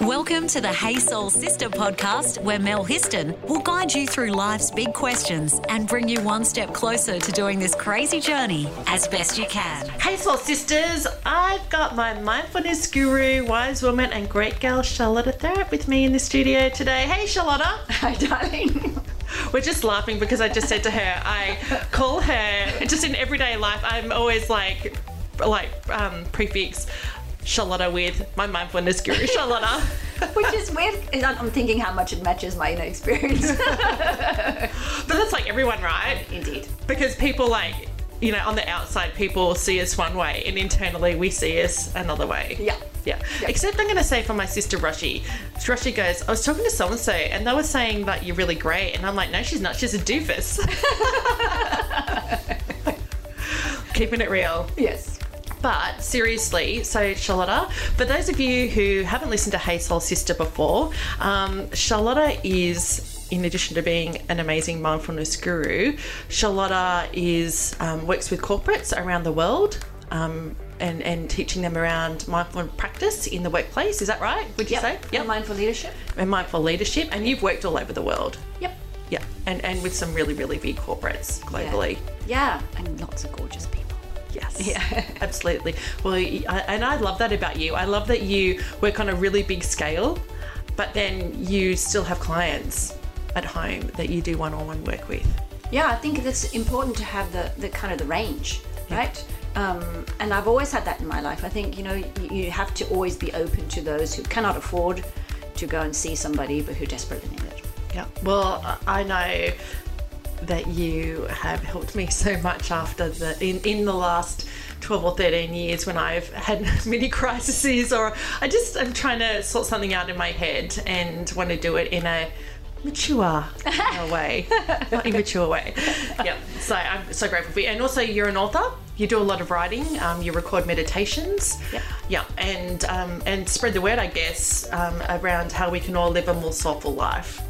Welcome to the Hey Soul Sister podcast, where Mel Histon will guide you through life's big questions and bring you one step closer to doing this crazy journey as best you can. Hey, Soul Sisters, I've got my mindfulness guru, wise woman, and great gal Charlotta Thaarup with me in the studio today. Hey, Charlotta. Hi, darling. We're just laughing because I just said to her, I call her just in everyday life. I'm always like, like um, prefix Charlotta with my mindfulness guru, Charlotta. Which is weird. I'm thinking how much it matches my inner experience. but that's like everyone, right? Indeed. Because people like, you know, on the outside, people see us one way, and internally, we see us another way. Yeah. Yeah. Except I'm going to say for my sister Roshi. Roshi goes, I was talking to so and so, and they were saying that you're really great. And I'm like, no, she's not. She's a doofus. Keeping it real. Yes. But seriously, so Charlotta, for those of you who haven't listened to Hey Soul Sister before, um, Charlotta is, in addition to being an amazing mindfulness guru, Charlotta is um, works with corporates around the world. Um, and, and teaching them around mindful practice in the workplace. Is that right? Would you Yep. say? Yeah. Mindful leadership. And mindful leadership. And you've worked all over the world. Yep. Yeah. And, and with some really, really big corporates globally. Yeah. And lots of gorgeous people. Yes. Yeah. Absolutely. Well, and I love that about you. I love that you work on a really big scale, but then you still have clients at home that you do one-on-one work with. Yeah, I think it's important to have the, the kind of the range, right? Um, and I've always had that in my life. I think, you know, you, you have to always be open to those who cannot afford to go and see somebody but who desperately need it. Yeah. Well, I know that you have helped me so much after the in, in the last 12 or 13 years when I've had many crises or I just am trying to sort something out in my head and want to do it in a mature way, not immature way. Yeah. So I'm so grateful for you. And also, you're an author. You do a lot of writing. Um, you record meditations. Yep. Yeah. And um, and spread the word, I guess, um, around how we can all live a more soulful life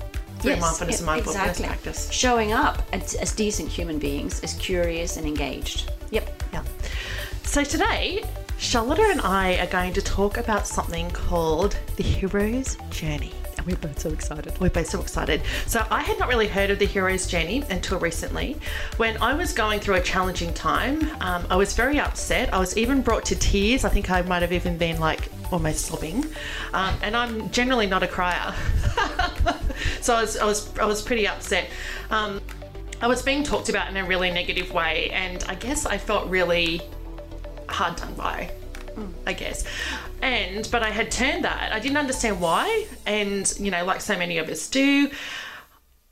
through mindfulness and yeah, mindfulness exactly. practice. Showing up as, as decent human beings, as curious and engaged. Yep. Yeah. So today, Charlotta and I are going to talk about something called the hero's journey. And we're both so excited. We're both so excited. So I had not really heard of the hero's journey until recently. When I was going through a challenging time, um, I was very upset. I was even brought to tears. I think I might have even been like almost sobbing. Um, and I'm generally not a crier. so I was, I was, I was pretty upset. Um, I was being talked about in a really negative way, and I guess I felt really hard done by, I guess. And, but I had turned that. I didn't understand why. And, you know, like so many of us do,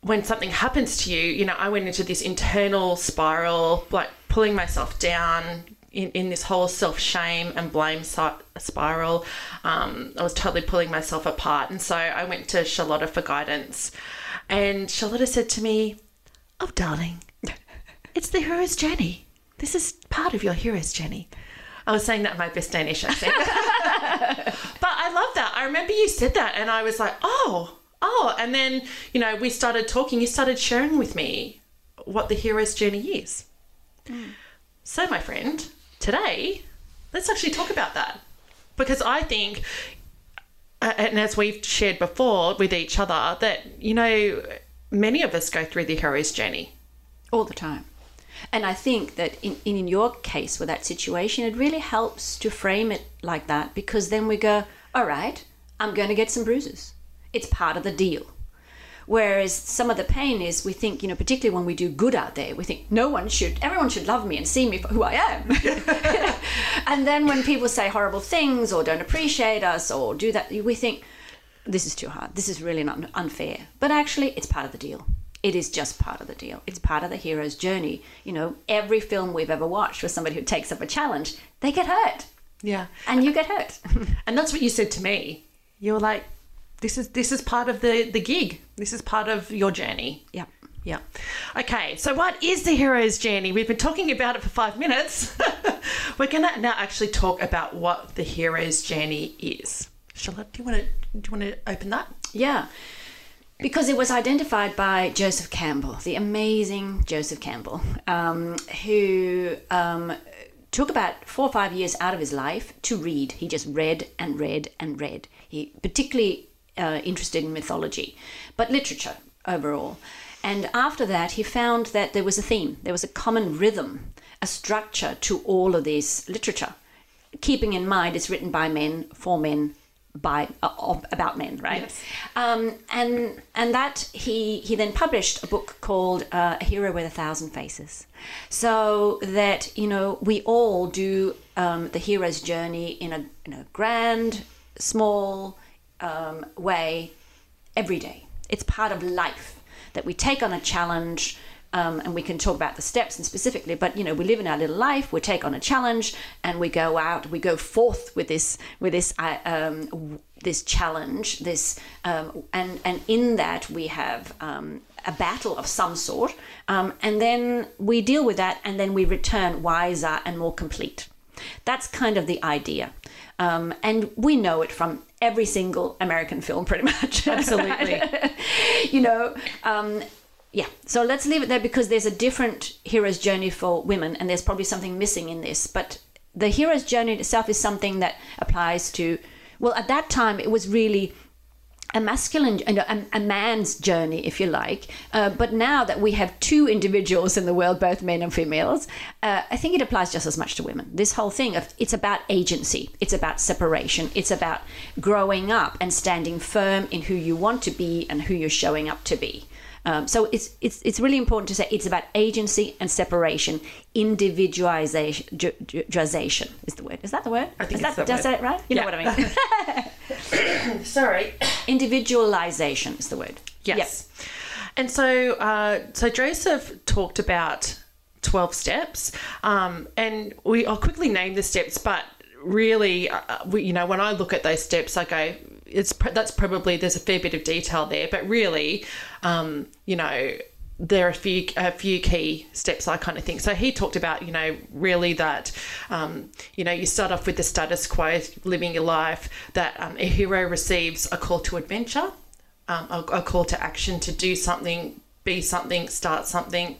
when something happens to you, you know, I went into this internal spiral, like pulling myself down in, in this whole self shame and blame spiral. Um, I was totally pulling myself apart. And so I went to Charlotta for guidance. And Charlotta said to me, Oh, darling, it's the hero's journey. This is part of your hero's journey. I was saying that in my best Danish accent. but I love that. I remember you said that, and I was like, oh, oh. And then, you know, we started talking. You started sharing with me what the hero's journey is. So, my friend, today, let's actually talk about that. Because I think, and as we've shared before with each other, that, you know, many of us go through the hero's journey. all the time. And I think that in, in your case with that situation, it really helps to frame it like that because then we go, all right, I'm going to get some bruises. It's part of the deal. Whereas some of the pain is we think, you know, particularly when we do good out there, we think no one should, everyone should love me and see me for who I am. and then when people say horrible things or don't appreciate us or do that, we think this is too hard. This is really not unfair. But actually, it's part of the deal. It is just part of the deal. It's part of the hero's journey. You know, every film we've ever watched with somebody who takes up a challenge, they get hurt. Yeah. And you get hurt. And that's what you said to me. You were like, this is this is part of the the gig. This is part of your journey. yeah. Yeah. Okay, so what is the hero's journey? We've been talking about it for five minutes. We're going to now actually talk about what the hero's journey is. Charlotte, do you want to do you want to open that? Yeah. Because it was identified by Joseph Campbell, the amazing Joseph Campbell, um, who um, took about four or five years out of his life to read. He just read and read and read. He particularly uh, interested in mythology, but literature overall. And after that, he found that there was a theme, there was a common rhythm, a structure to all of this literature. Keeping in mind it's written by men, for men, by uh, about men, right? Yes. Um, and and that he he then published a book called uh, A Hero with a Thousand Faces, so that you know we all do um, the hero's journey in a in a grand, small um, way every day. It's part of life that we take on a challenge. Um, and we can talk about the steps and specifically, but you know, we live in our little life. We take on a challenge, and we go out. We go forth with this, with this, uh, um, this challenge. This, um, and and in that we have um, a battle of some sort, um, and then we deal with that, and then we return wiser and more complete. That's kind of the idea, um, and we know it from every single American film, pretty much. Absolutely. you know, um, yeah. So let's leave it there because there's a different hero's journey for women, and there's probably something missing in this. But the hero's journey itself is something that applies to, well, at that time it was really a masculine, a, a man's journey, if you like. Uh, but now that we have two individuals in the world, both men and females, uh, I think it applies just as much to women. This whole thing of it's about agency, it's about separation, it's about growing up and standing firm in who you want to be and who you're showing up to be. Um, so it's it's it's really important to say it's about agency and separation, individualization ju- ju- is the word. Is that the word? I think is that, did I say it right? You know what I mean. Sorry. Individualization is the word. Yes. And so, uh, so Joseph talked about twelve steps, um, and we I'll quickly name the steps, but really, uh, we, you know, when I look at those steps, I go, it's that's probably there's a fair bit of detail there, but really, um, you know. There are a few a few key steps I kind of think. So he talked about you know really that um, you know you start off with the status quo, living your life. That um, a hero receives a call to adventure, um, a, a call to action to do something, be something, start something,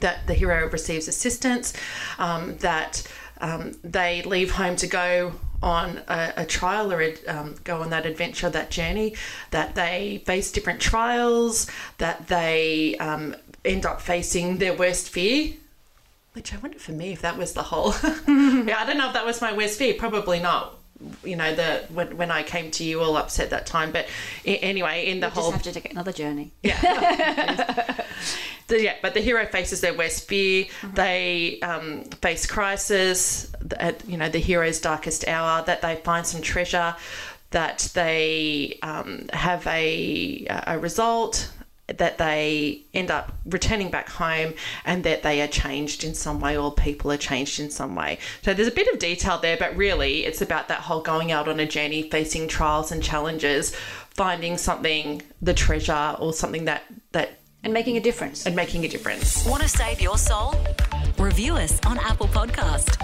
that the hero receives assistance, um, that um, they leave home to go on a, a trial or um, go on that adventure, that journey, that they face different trials, that they um, end up facing their worst fear. Which I wonder for me if that was the whole. yeah, I don't know if that was my worst fear. Probably not. You know, the when, when I came to you all upset that time. But anyway, in the Just whole have to take another journey. the, yeah, but the hero faces their worst fear. They um, face crisis at you know the hero's darkest hour. That they find some treasure. That they um, have a a result. That they end up returning back home, and that they are changed in some way, or people are changed in some way. So there's a bit of detail there, but really it's about that whole going out on a journey, facing trials and challenges, finding something, the treasure, or something that that And making a difference. and making a difference. Want to save your soul? Review us on Apple Podcast.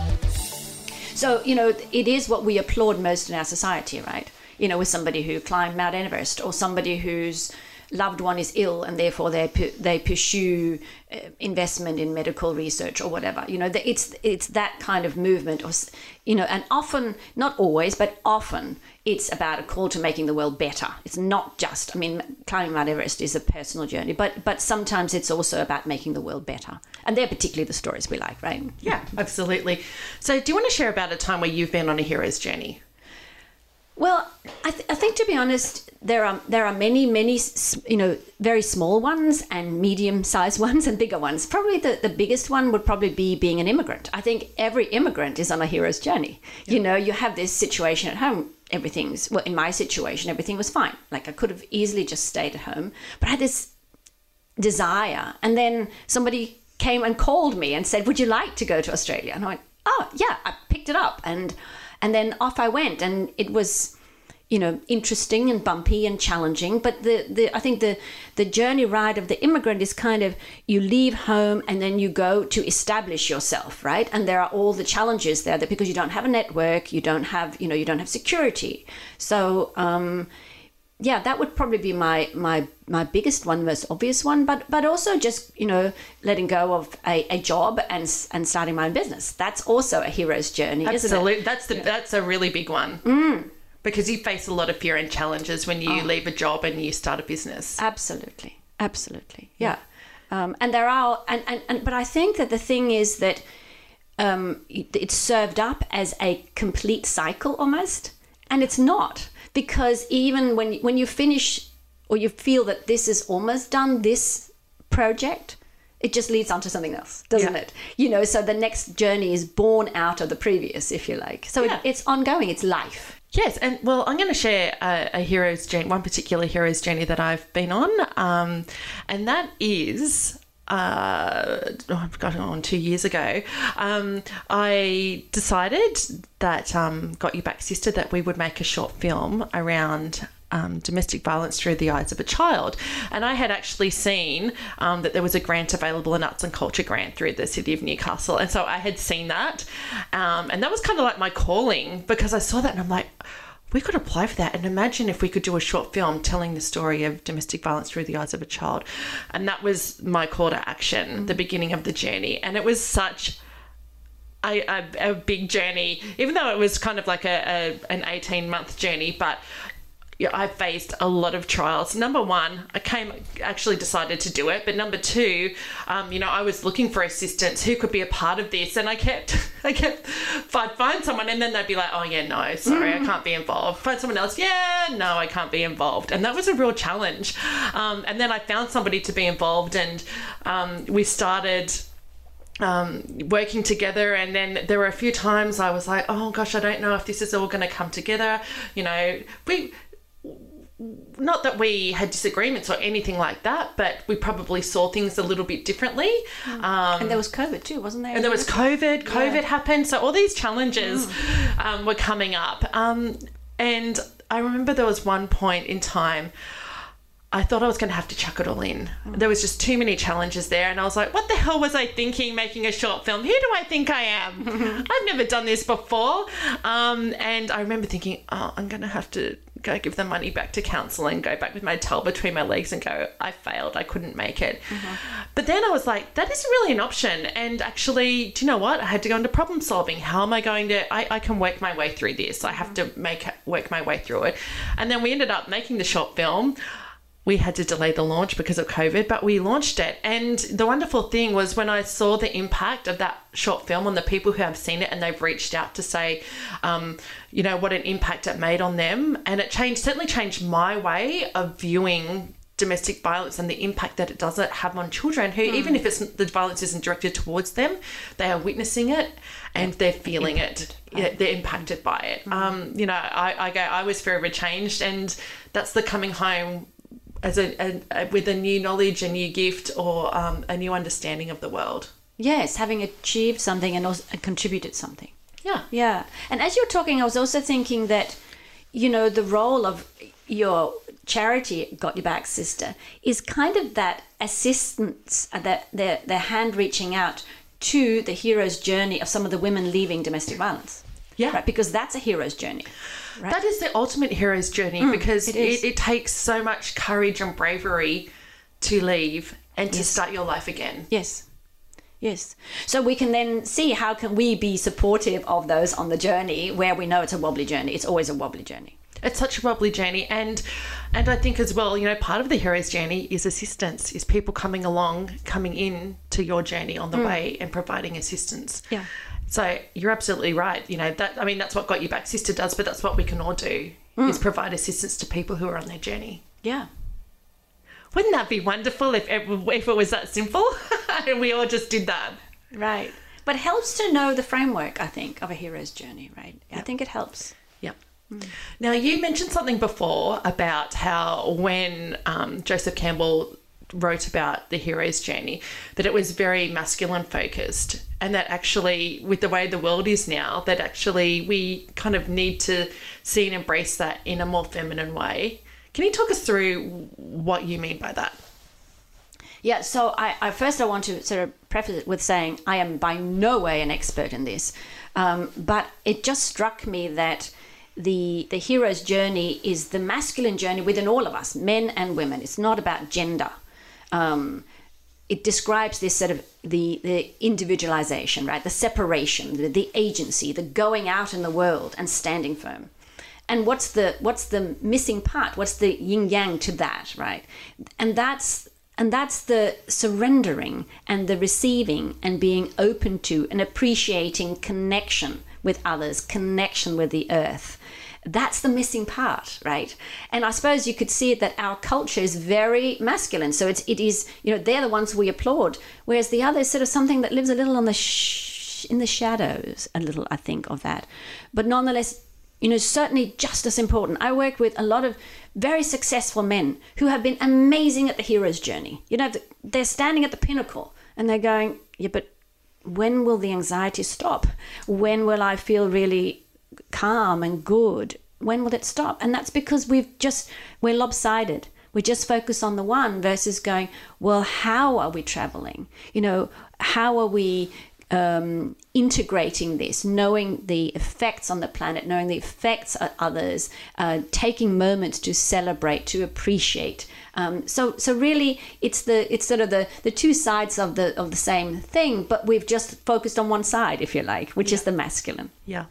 So, you know, it is what we applaud most in our society, right? You know, with somebody who climbed Mount Everest or somebody whose loved one is ill and therefore they they pursue uh, investment in medical research or whatever. You know, it's it's that kind of movement or you know, and often not always, but often it's about a call to making the world better. It's not just I mean, climbing Mount Everest is a personal journey, but but sometimes it's also about making the world better. And they're particularly the stories we like, right? Yeah, absolutely. So, do you want to share about a time where you've been on a hero's journey? Well, I, th- I think to be honest, there are there are many many you know very small ones and medium sized ones and bigger ones. Probably the, the biggest one would probably be being an immigrant. I think every immigrant is on a hero's journey. You know, you have this situation at home. Everything's well in my situation, everything was fine. Like I could have easily just stayed at home, but I had this desire. And then somebody came and called me and said, "Would you like to go to Australia?" And I went, "Oh, yeah." I picked it up and and then off I went, and it was, you know, interesting and bumpy and challenging. But the the I think the the journey ride of the immigrant is kind of you leave home and then you go to establish yourself, right? And there are all the challenges there that because you don't have a network, you don't have you know you don't have security, so. um yeah, that would probably be my my my biggest one, most obvious one. But but also just you know letting go of a, a job and and starting my own business. That's also a hero's journey, isn't Absolutely. it? That's the that's a really big one. Because you face a lot of fear and challenges when you leave a job and you start a business. Absolutely, absolutely, yeah. Um, and there are, and, and, and but I think that the thing is that um, it's served up as a complete cycle almost, and it's not because even when when you finish or you feel that this is almost done, this project. It just leads on to something else, doesn't Yeah. it? You know, so the next journey is born out of the previous, if you like. So Yeah. it, it's ongoing, it's life. Yes, and well, I'm going to share a, a hero's journey, one particular hero's journey that I've been on, um, and that is. Uh, oh, I've got on two years ago. Um, I decided that um, Got Your Back Sister that we would make a short film around um, domestic violence through the eyes of a child. And I had actually seen um, that there was a grant available, an arts and culture grant through the city of Newcastle. And so I had seen that. Um, and that was kind of like my calling because I saw that and I'm like, we could apply for that and imagine if we could do a short film telling the story of domestic violence through the eyes of a child. And that was my call to action, the mm. beginning of the journey. And it was such a, a, a big journey, even though it was kind of like a, a an 18 month journey, but yeah, I faced a lot of trials. Number one, I came actually decided to do it, but number two, um, you know, I was looking for assistance who could be a part of this, and I kept, I kept, I'd find someone, and then they'd be like, "Oh yeah, no, sorry, I can't be involved." Find someone else, yeah, no, I can't be involved, and that was a real challenge. Um, and then I found somebody to be involved, and um, we started um, working together. And then there were a few times I was like, oh gosh, I don't know if this is all going to come together. You know, we. Not that we had disagreements or anything like that, but we probably saw things a little bit differently. Um, And there was COVID too, wasn't there? and there was COVID. COVID happened, so all these challenges um, were coming up. Um, and I remember there was one point in time. I thought I was going to have to chuck it all in. There was just too many challenges there, and I was like, "What the hell was I thinking? Making a short film? Who do I think I am? I've never done this before." Um, and I remember thinking, "Oh, I'm going to have to go give the money back to council and go back with my tail between my legs and go, I failed. I couldn't make it." Mm-hmm. But then I was like, "That isn't really an option." And actually, do you know what? I had to go into problem solving. How am I going to? I, I can work my way through this. I have mm-hmm. to make work my way through it. And then we ended up making the short film we had to delay the launch because of COVID, but we launched it. And the wonderful thing was when I saw the impact of that short film on the people who have seen it and they've reached out to say, um, you know, what an impact it made on them. And it changed, certainly changed my way of viewing domestic violence and the impact that it does it have on children who even if it's the violence isn't directed towards them they are witnessing it and they're feeling it. Yeah, they're impacted by it. Um, you know I, I go i was forever changed and that's the coming home as a, a, a with a new knowledge, a new gift, or um, a new understanding of the world. Yes, having achieved something and also contributed something. Yeah, Yeah. And as you're talking, I was also thinking that, you know, the role of your charity, Got Your Back Sister, is kind of that assistance, uh, that their, their hand reaching out to the hero's journey of some of the women leaving domestic violence. Yeah. Right? Because that's a hero's journey. Right? that is the ultimate hero's journey mm, because it it, it, takes so much courage and bravery to leave and to start your life again. Yes. Yes. So we can then see how can we be supportive of those on the journey where we know it's a wobbly journey. It's always a wobbly journey. It's such a wobbly journey, and and I think as well, you know, part of the hero's journey is assistance, is people coming along, coming in to your journey on the mm. way and providing assistance. Yeah. So you're absolutely right. You know that I mean that's what Got Your Back Sister does, but that's what we can all do is provide assistance to people who are on their journey. Yeah. Wouldn't that be wonderful if it, if it was that simple and we all just did that? Right. But it helps to know the framework, I think, of a hero's journey, right? I think it helps. Yeah. Now, you mentioned something before about how when um, Joseph Campbell wrote about the hero's journey, that it was very masculine focused, and that actually, with the way the world is now, that actually we kind of need to see and embrace that in a more feminine way. Can you talk us through what you mean by that? Yeah, so I, I first I want to sort of preface it with saying I am by no way an expert in this, um, but it just struck me that the the hero's journey is the masculine journey within all of us, men and women. It's not about gender. Um, it describes this sort of the the individualization, right? The separation, the, the agency, the going out in the world and standing firm. And what's the what's the missing part? What's the yin yang to that, right? And that's and that's the surrendering and the receiving and being open to and appreciating connection with others, connection with the earth. That's the missing part, right? And I suppose you could see that our culture is very masculine. So it's, it is, you know, they're the ones we applaud, whereas the other is sort of something that lives a little on the sh- in the shadows, a little, I think, of that. But nonetheless, you know, certainly just as important. I work with a lot of very successful men who have been amazing at the hero's journey. You know, they're standing at the pinnacle and they're going, yeah, but when will the anxiety stop? When will I feel really calm and good? When will it stop? And that's because we've just, we're lopsided. We just focus on the one versus going, well, how are we traveling? You know, how are we um, integrating this, knowing the effects on the planet, knowing the effects on others, uh, taking moments to celebrate, to appreciate. Um, so, so really, it's the it's sort of the the two sides of the of the same thing, but we've just focused on one side, if you like, which Yeah. is the masculine. Yeah.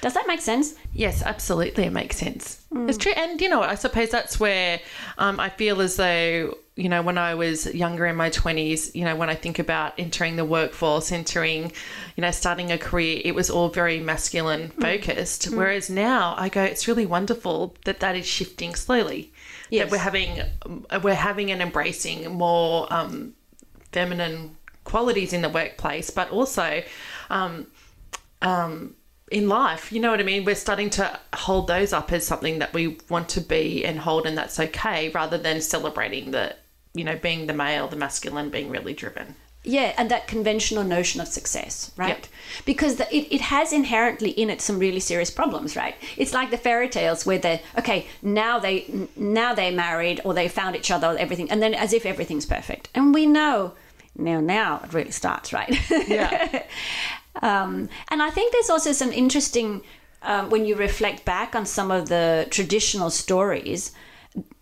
Does that make sense? Yes, absolutely. It makes sense. It's true. And, you know, I suppose that's where um, I feel as though, you know, when I was younger in my 20s, you know, when I think about entering the workforce, entering, you know, starting a career, it was all very masculine focused. Whereas now I go, it's really wonderful that that is shifting slowly. Yes. That we're having, we're having and embracing more um, feminine qualities in the workplace, but also um, um, in life. You know what I mean? We're starting to hold those up as something that we want to be and hold, and that's okay, rather than celebrating the, you know, being the male, the masculine, being really driven. Yeah, and that conventional notion of success, right? Yep. Because the, it, it has inherently in it some really serious problems, right? It's like the fairy tales where they're okay now they now they're married or they found each other or everything, and then as if everything's perfect, and we know now now it really starts, right? Yeah. Um, and I think there's also some interesting um, when you reflect back on some of the traditional stories.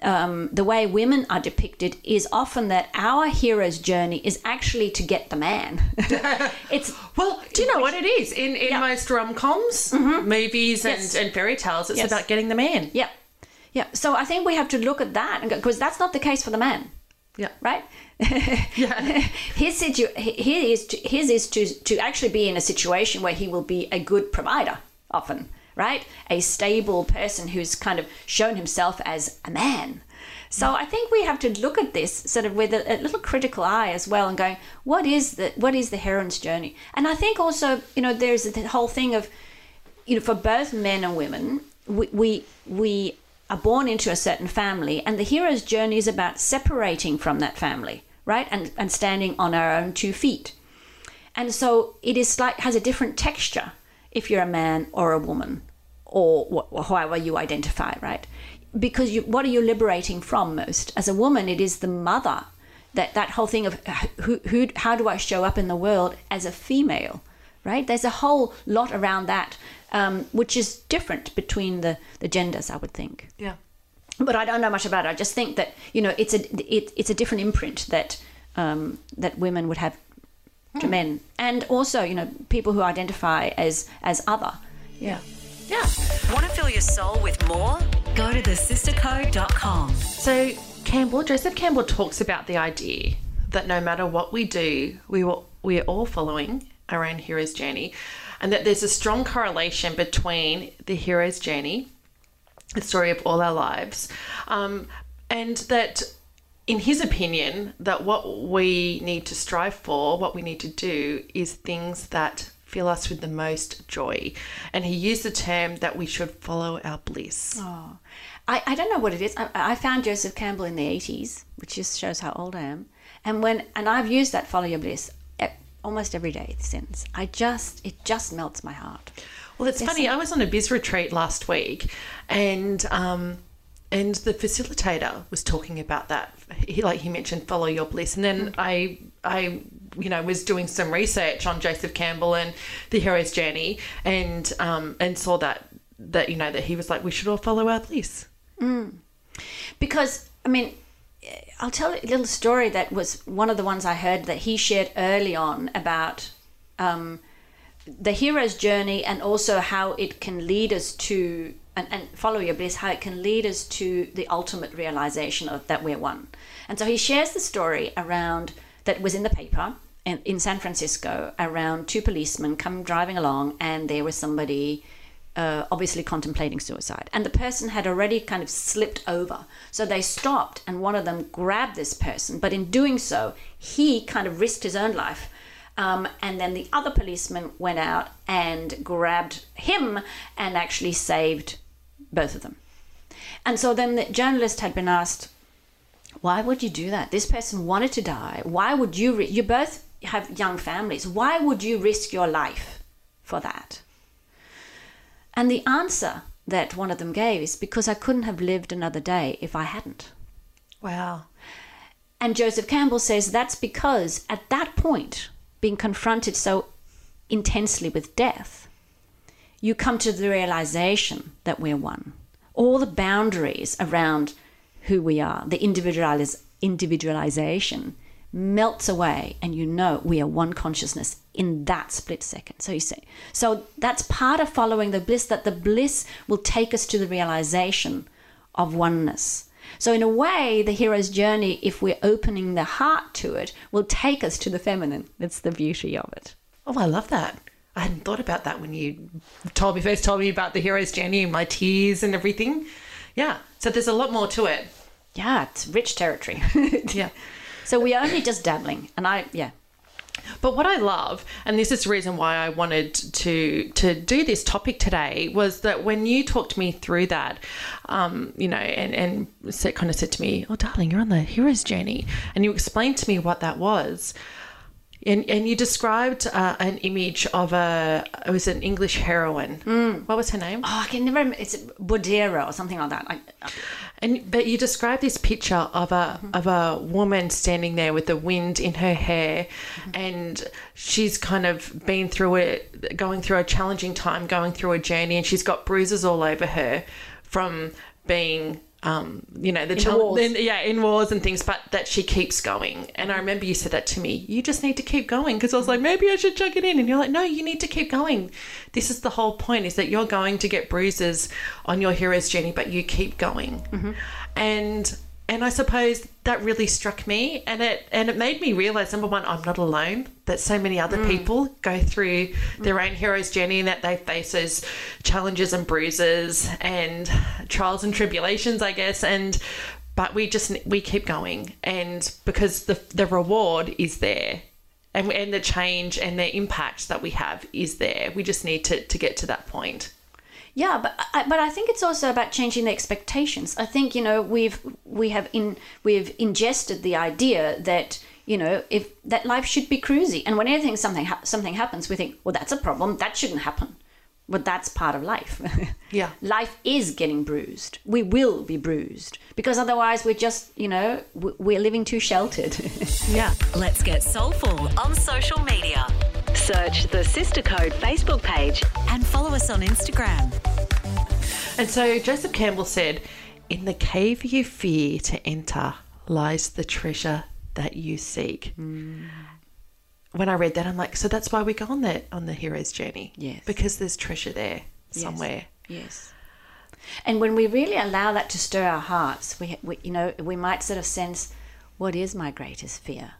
Um, the way women are depicted is often that our hero's journey is actually to get the man. it's Well, do you know what it is? In in Yeah. most rom coms, movies, and, Yes. and fairy tales, it's Yes. about getting the man. yeah, yeah. So I think we have to look at that because that's not the case for the man, Yeah. right? Yeah. his situ- his is to, his is to to actually be in a situation where he will be a good provider often right a stable person who's kind of shown himself as a man so i think we have to look at this sort of with a, a little critical eye as well and going what is the what is the hero's journey and i think also you know there's the whole thing of you know for both men and women we we, we are born into a certain family and the hero's journey is about separating from that family right and and standing on our own two feet. And so it is like has a different texture if you're a man or a woman or wh- however you identify right? Because you what are you liberating from most? As a woman it is the mother that that whole thing of uh, who, who how do i show up in the world as a female right? There's a whole lot around that um, which is different between the the genders i would think Yeah. but I don't know much about it. I just think that you know it's a it, it's a different imprint that um, that women would have to men, and also you know people who identify as as other. Yeah. Yeah. Want to fill your soul with more? Go to thesistercode.com. So Campbell, Joseph Campbell talks about the idea that no matter what we do, we will we are all following our own hero's journey, and that there's a strong correlation between the hero's journey, the story of all our lives, um, and that. In his opinion, that what we need to strive for, what we need to do, is things that fill us with the most joy. And he used the term that we should follow our bliss. Oh, I, I don't know what it is. I, I found Joseph Campbell in the eighties, which just shows how old I am. And when and I've used that follow your bliss almost every day since. I just it just melts my heart. Well, it's There's funny. some- I was on a biz retreat last week, and um, and the facilitator was talking about that. He like he mentioned follow your bliss, and then I I you know was doing some research on Joseph Campbell and the hero's journey, and um, and saw that that you know that he was like we should all follow our bliss. because I mean, I'll tell a little story that was one of the ones I heard that he shared early on about um, the hero's journey and also how it can lead us to and, and follow your bliss, how it can lead us to the ultimate realization of that we're one. And so he shares the story around that was in the paper in, in San Francisco around two policemen come driving along and there was somebody uh, obviously contemplating suicide. And the person had already kind of slipped over. So they stopped, and one of them grabbed this person. But in doing so, he kind of risked his own life. Um, and then the other policeman went out and grabbed him and actually saved both of them. And so then the journalist had been asked, why would you do that? This person wanted to die. Why would you? You both have young families. Why would you risk your life for that? And the answer that one of them gave is because I couldn't have lived another day if I hadn't. Wow. And Joseph Campbell says that's because at that point, being confronted so intensely with death, you come to the realization that we're one. All the boundaries around who we are, the individualis- individualization, melts away, and you know we are one consciousness in that split second. So you say, so that's part of following the bliss. That the bliss will take us to the realization of oneness. So, in a way, the hero's journey, if we're opening the heart to it, will take us to the feminine. That's the beauty of it. Oh, I love that. I hadn't thought about that when you told me first told me about the hero's journey and my tears and everything. Yeah. So there's a lot more to it. Yeah, it's rich territory. Yeah. So we're only just dabbling. And I, yeah. But what I love, and this is the reason why I wanted to to do this topic today, was that when you talked me through that, um, you know, and and said, kind of said to me, "Oh, darling, you're on the hero's journey," and you explained to me what that was. And, and you described uh, an image of a it was an English heroine. What was her name? Oh, I can never remember. It's Bodera or something like that. I, I, And but you describe this picture of a mm-hmm. of a woman standing there with the wind in her hair, mm-hmm. and she's kind of been through it, going through a challenging time, going through a journey, and she's got bruises all over her from being. Um, you know the challenge, yeah, in wars and things, but that she keeps going. And I remember you said that to me. You just need to keep going because I was like, maybe I should chuck it in. And you're like, no, you need to keep going. This is the whole point: is that you're going to get bruises on your hero's journey, but you keep going. And and I suppose that really struck me, and it and it made me realize number one, I'm not alone. That so many other mm. people go through their own hero's journey, and that they face those challenges and bruises and trials and tribulations, I guess. And but we just we keep going, and because the the reward is there. And, and the change and the impact that we have is there. We just need to, to get to that point. Yeah, but I, but I think it's also about changing the expectations. I think you know we've we have in we've ingested the idea that you know if that life should be cruisy, and when anything something ha- something happens, we think, well, that's a problem. That shouldn't happen. But that's part of life. Yeah. life is getting bruised. We will be bruised because otherwise we're just you know we're living too sheltered. Yeah. Let's get soulful on social media Search the Sister Code Facebook page. and follow us on Instagram. And so Joseph Campbell said, In the cave you fear to enter lies the treasure that you seek. Hmm. When I read that, I'm like, so that's why we go on that on the hero's journey. Yes. Because there's treasure there somewhere. Yes. And when we really allow that to stir our hearts, we, we you know we might sort of sense, what is my greatest fear?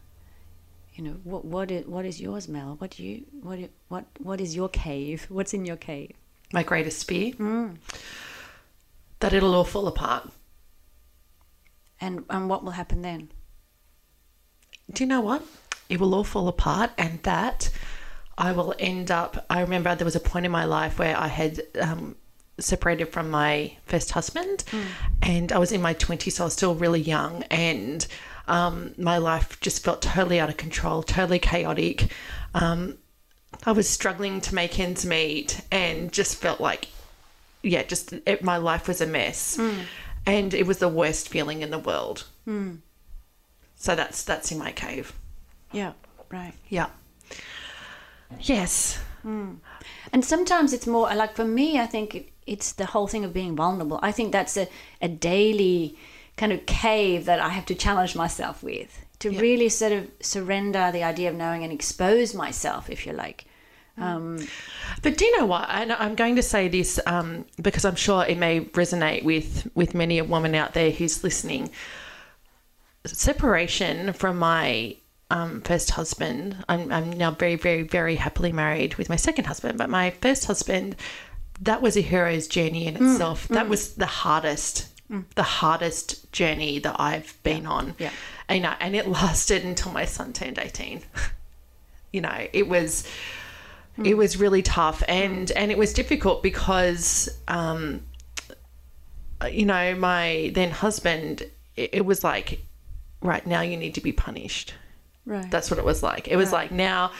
You know, what what is what is yours, Mel? What do you what what what is your cave? What's in your cave? My greatest fear. That it'll all fall apart. And and what will happen then? do you know what? It will all fall apart, and that I will end up. I remember there was a point in my life where I had um, separated from my first husband, and I was in my 20s, so I was still really young, and um, my life just felt totally out of control, totally chaotic. Um, I was struggling to make ends meet, and just felt like, yeah, just it, my life was a mess, and it was the worst feeling in the world. So that's that's in my cave. Yeah, right. Yeah. Yes. And sometimes it's more like for me, I think it, it's the whole thing of being vulnerable. I think that's a, a daily kind of cave that I have to challenge myself with to really sort of surrender the idea of knowing and expose myself, if you like. Um, But do you know what? And I'm going to say this um, because I'm sure it may resonate with with many a woman out there who's listening. Separation from my um, first husband. I'm, I'm now very, very, very happily married with my second husband. But my first husband, that was a hero's journey in itself. That was the hardest, the hardest journey that I've been on. Yeah. And, you know, and it lasted until my son turned 18. you know, it was it was really tough and and it was difficult because um you know my then husband it, it was like right now you need to be punished right. that's what it was like. It was like now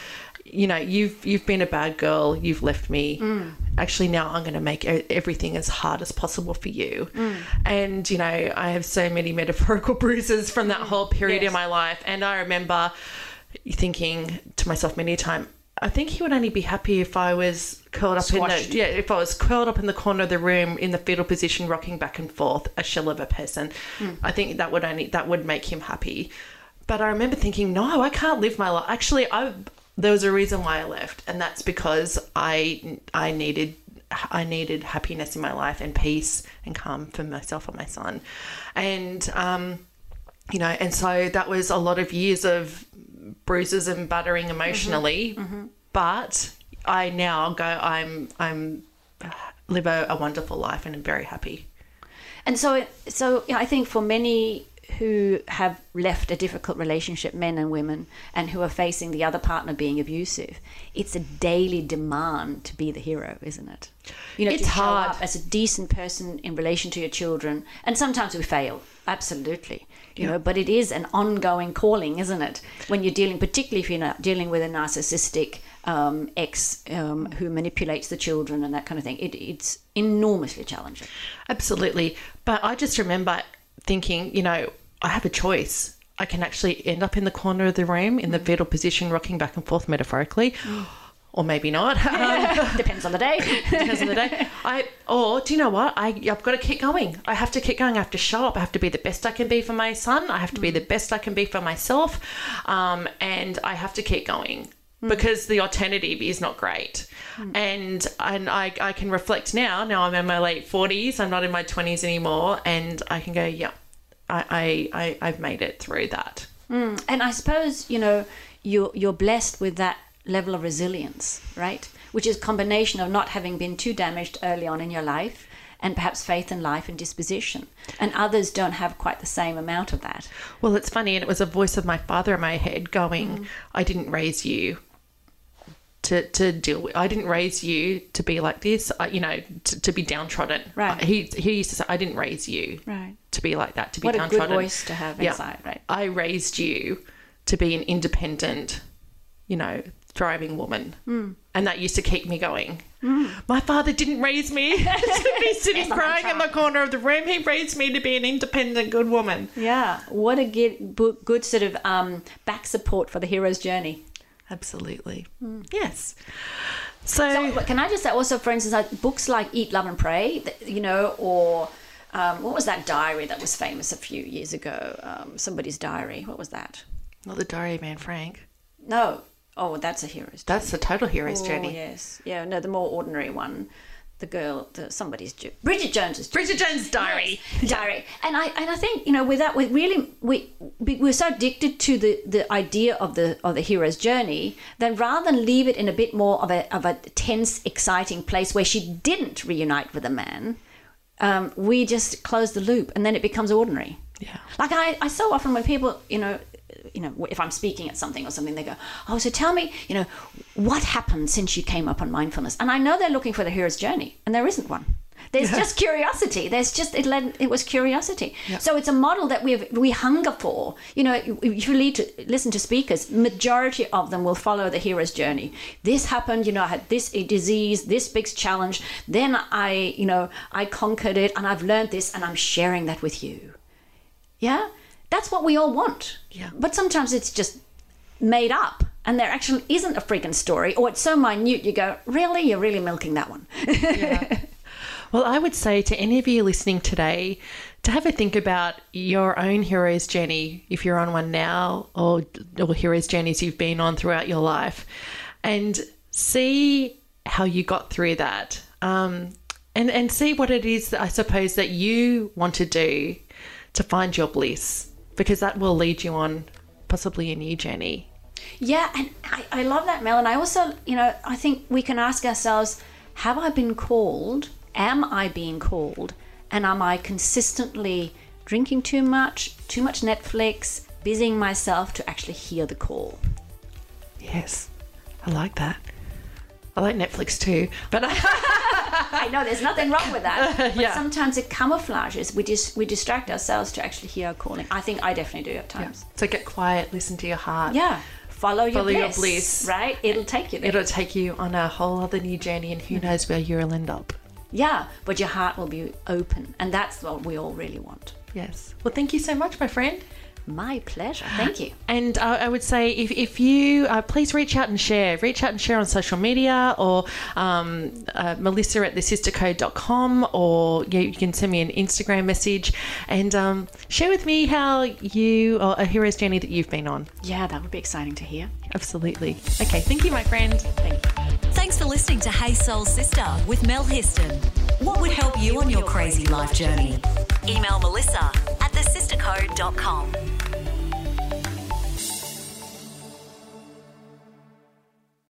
you know you've you've been a bad girl you've left me. Mm. Actually now i'm going to make everything as hard as possible for you. Mm. And you know i have so many metaphorical bruises from that mm. whole period in my life. And i remember thinking to myself many a time i think he would only be happy if i was curled up Squashed. in the yeah if i was curled up in the corner of the room in the fetal position rocking back and forth a shell of a person. I think that would only that would make him happy but I remember thinking, no, I can't live my life. Actually, I there was a reason why I left, and that's because I I needed I needed happiness in my life and peace and calm for myself and my son, and um, you know, and so that was a lot of years of bruises and buttering emotionally, but I now go, I'm I'm live a, a wonderful life and I'm very happy. And so, so yeah, I think for many who have left a difficult relationship, men and women, and who are facing the other partner being abusive, it's a daily demand to be the hero, isn't it? You know, It's to show hard. up as a decent person in relation to your children, and sometimes we fail, absolutely. You know, but it is an ongoing calling, isn't it? When you're dealing, particularly if you're not dealing with a narcissistic um, ex um, who manipulates the children and that kind of thing, it, it's enormously challenging. Absolutely. But I just remember thinking, you know, I have a choice. I can actually end up in the corner of the room in the fetal position, rocking back and forth metaphorically, or maybe not. Um, Depends on the day. depends on the day. I or do you know what? I I've got to keep going. I have to keep going. I have to show up. I have to be the best I can be for my son. I have to be the best I can be for myself, um, and I have to keep going Mm. because the alternative is not great. Mm. And and I I can reflect now. Now I'm in my late forties. I'm not in my twenties anymore, and I can go, yeah, I I, I I've made it through that. Mm. and I suppose you know you're you're blessed with that level of resilience, right? Which is a combination of not having been too damaged early on in your life, and perhaps faith in life and disposition. And others don't have quite the same amount of that. Well, it's funny, and it was a voice of my father in my head going, "I didn't raise you to to deal with. I didn't raise you to be like this. I, you know, to, to be downtrodden. Right. He he used to say, "I didn't raise you Right. to be like that. To be What a good voice to have inside, right? I raised you to be an independent, you know, thriving woman, Hmm. and that used to keep me going. My father didn't raise me to be sitting crying in the corner of the room. He raised me to be an independent, good woman. Yeah, what a good, good sort of um, back support for the hero's journey. Absolutely. Yes. So, So, can I just say also, for instance, like books like Eat, Love, and Pray, you know, or um, what was that diary that was famous a few years ago? Um, somebody's diary. What was that? not the Diary of Anne Frank. No. Oh, that's a hero's journey. That's the total hero's Oh, journey. yes. Yeah, no, the more ordinary one. The girl, the, somebody's Bridget Jones's Bridget Jones' Diary. diary. And I and I think you know with that we really we we- we're so addicted to the the idea of the of the hero's journey that rather than leave it in a bit more of a of a tense, exciting place where she didn't reunite with a man, um, we just close the loop and then it becomes ordinary. Yeah. Like I, I so often when people, you know, you know, if I'm speaking at something or something, they go, "Oh, so tell me, you know, what happened since you came up on mindfulness?" And I know they're looking for the hero's journey, and there isn't one. There's just curiosity. There's just it led, it was curiosity. So it's a model that we we hunger for. You know, if you lead to listen to speakers, majority of them will follow the hero's journey. This happened. You know, I had this a disease, this big challenge. Then I, you know, I conquered it, and I've learned this, and I'm sharing that with you. Yeah? That's what we all want. Yeah. But sometimes it's just made up and there actually isn't a freaking story or it's so minute you go, really? You're really milking that one. Well, I would say to any of you listening today to have a think about your own hero's journey, if you're on one now, or, or hero's journeys you've been on throughout your life, and see how you got through that. Um, and, and see what it is, that I suppose, that you want to do to find your bliss, because that will lead you on possibly a new journey. Yeah, and I, I love that, Mel. And I also, you know, I think we can ask ourselves have I been called? Am I being called? And am I consistently drinking too much, too much Netflix, busying myself to actually hear the call? Yes, I like that. I like Netflix too, but I know there's nothing wrong with that. But Yeah. sometimes it camouflages. We just we distract ourselves to actually hear our calling. I think I definitely do at times. so get quiet, listen to your heart. Yeah. Follow your Follow your bliss, bliss. Right? It'll take you there. It'll take you on a whole other new journey, and who mm-hmm. knows where you'll end up. yeah, but your heart will be open, and that's what we all really want. Yes. Well, thank you so much, my friend. My pleasure. Thank you. And uh, I would say if, if you uh, please reach out and share, reach out and share on social media or um, uh, Melissa at thesistercode.com or yeah, you can send me an Instagram message and um, share with me how you or a hero's journey that you've been on. Yeah, that would be exciting to hear. Absolutely. Okay. Thank you, my friend. Thank you. Thanks for listening to Hey Soul Sister with Mel Histon. What would help you on your crazy life journey? Email Melissa at thesistercode.com.